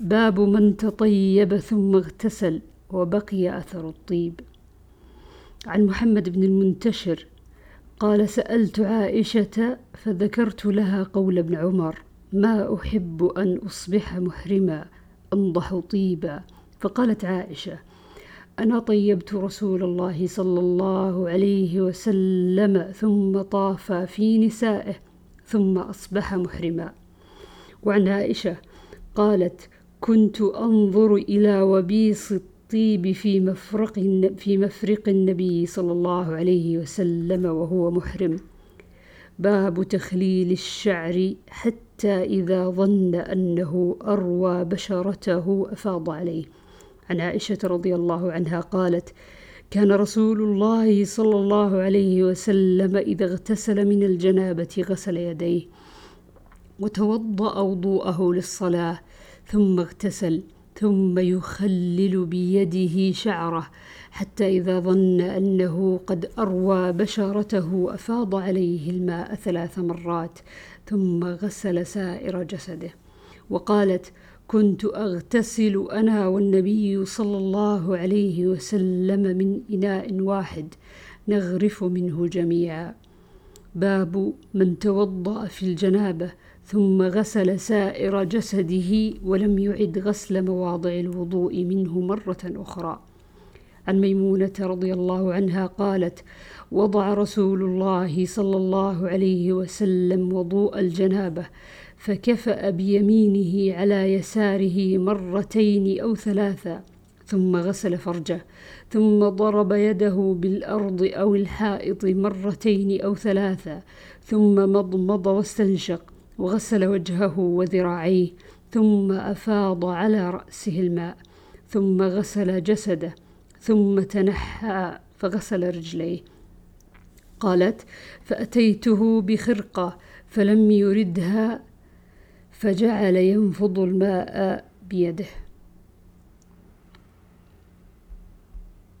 باب من تطيب ثم اغتسل وبقي أثر الطيب. عن محمد بن المنتشر قال سألت عائشة فذكرت لها قول ابن عمر ما أحب أن أصبح محرما أنضح طيبا. فقالت عائشة أنا طيبت رسول الله صلى الله عليه وسلم ثم طاف في نسائه ثم أصبح محرما. وعن عائشة قالت كنت أنظر إلى وبيص الطيب في مفرق في مفرق النبي صلى الله عليه وسلم وهو محرم. باب تخليل الشعر حتى إذا ظن أنه أروى بشرته أفاض عليه. عن عائشة رضي الله عنها قالت كان رسول الله صلى الله عليه وسلم إذا اغتسل من الجنابة غسل يديه وتوضأ وضوءه للصلاة ثم اغتسل ثم يخلل بيده شعره حتى إذا ظن أنه قد أروى بشرته أفاض عليه الماء ثلاث مرات ثم غسل سائر جسده. وقالت كنت أغتسل أنا والنبي صلى الله عليه وسلم من إناء واحد نغرف منه جميعا. باب من توضأ في الجنابة. ثم غسل سائر جسده ولم يعد غسل مواضع الوضوء منه مرة أخرى. عن ميمونة رضي الله عنها قالت وضع رسول الله صلى الله عليه وسلم وضوء الجنابة فكفأ بيمينه على يساره مرتين أو ثلاثا ثم غسل فرجه ثم ضرب يده بالأرض أو الحائط مرتين أو ثلاثا ثم مضمض واستنشق. وغسل وجهه وذراعيه ثم أفاض على رأسه الماء ثم غسل جسده ثم تنحى فغسل رجليه. قالت فأتيته بخرقة فلم يردها فجعل ينفض الماء بيده.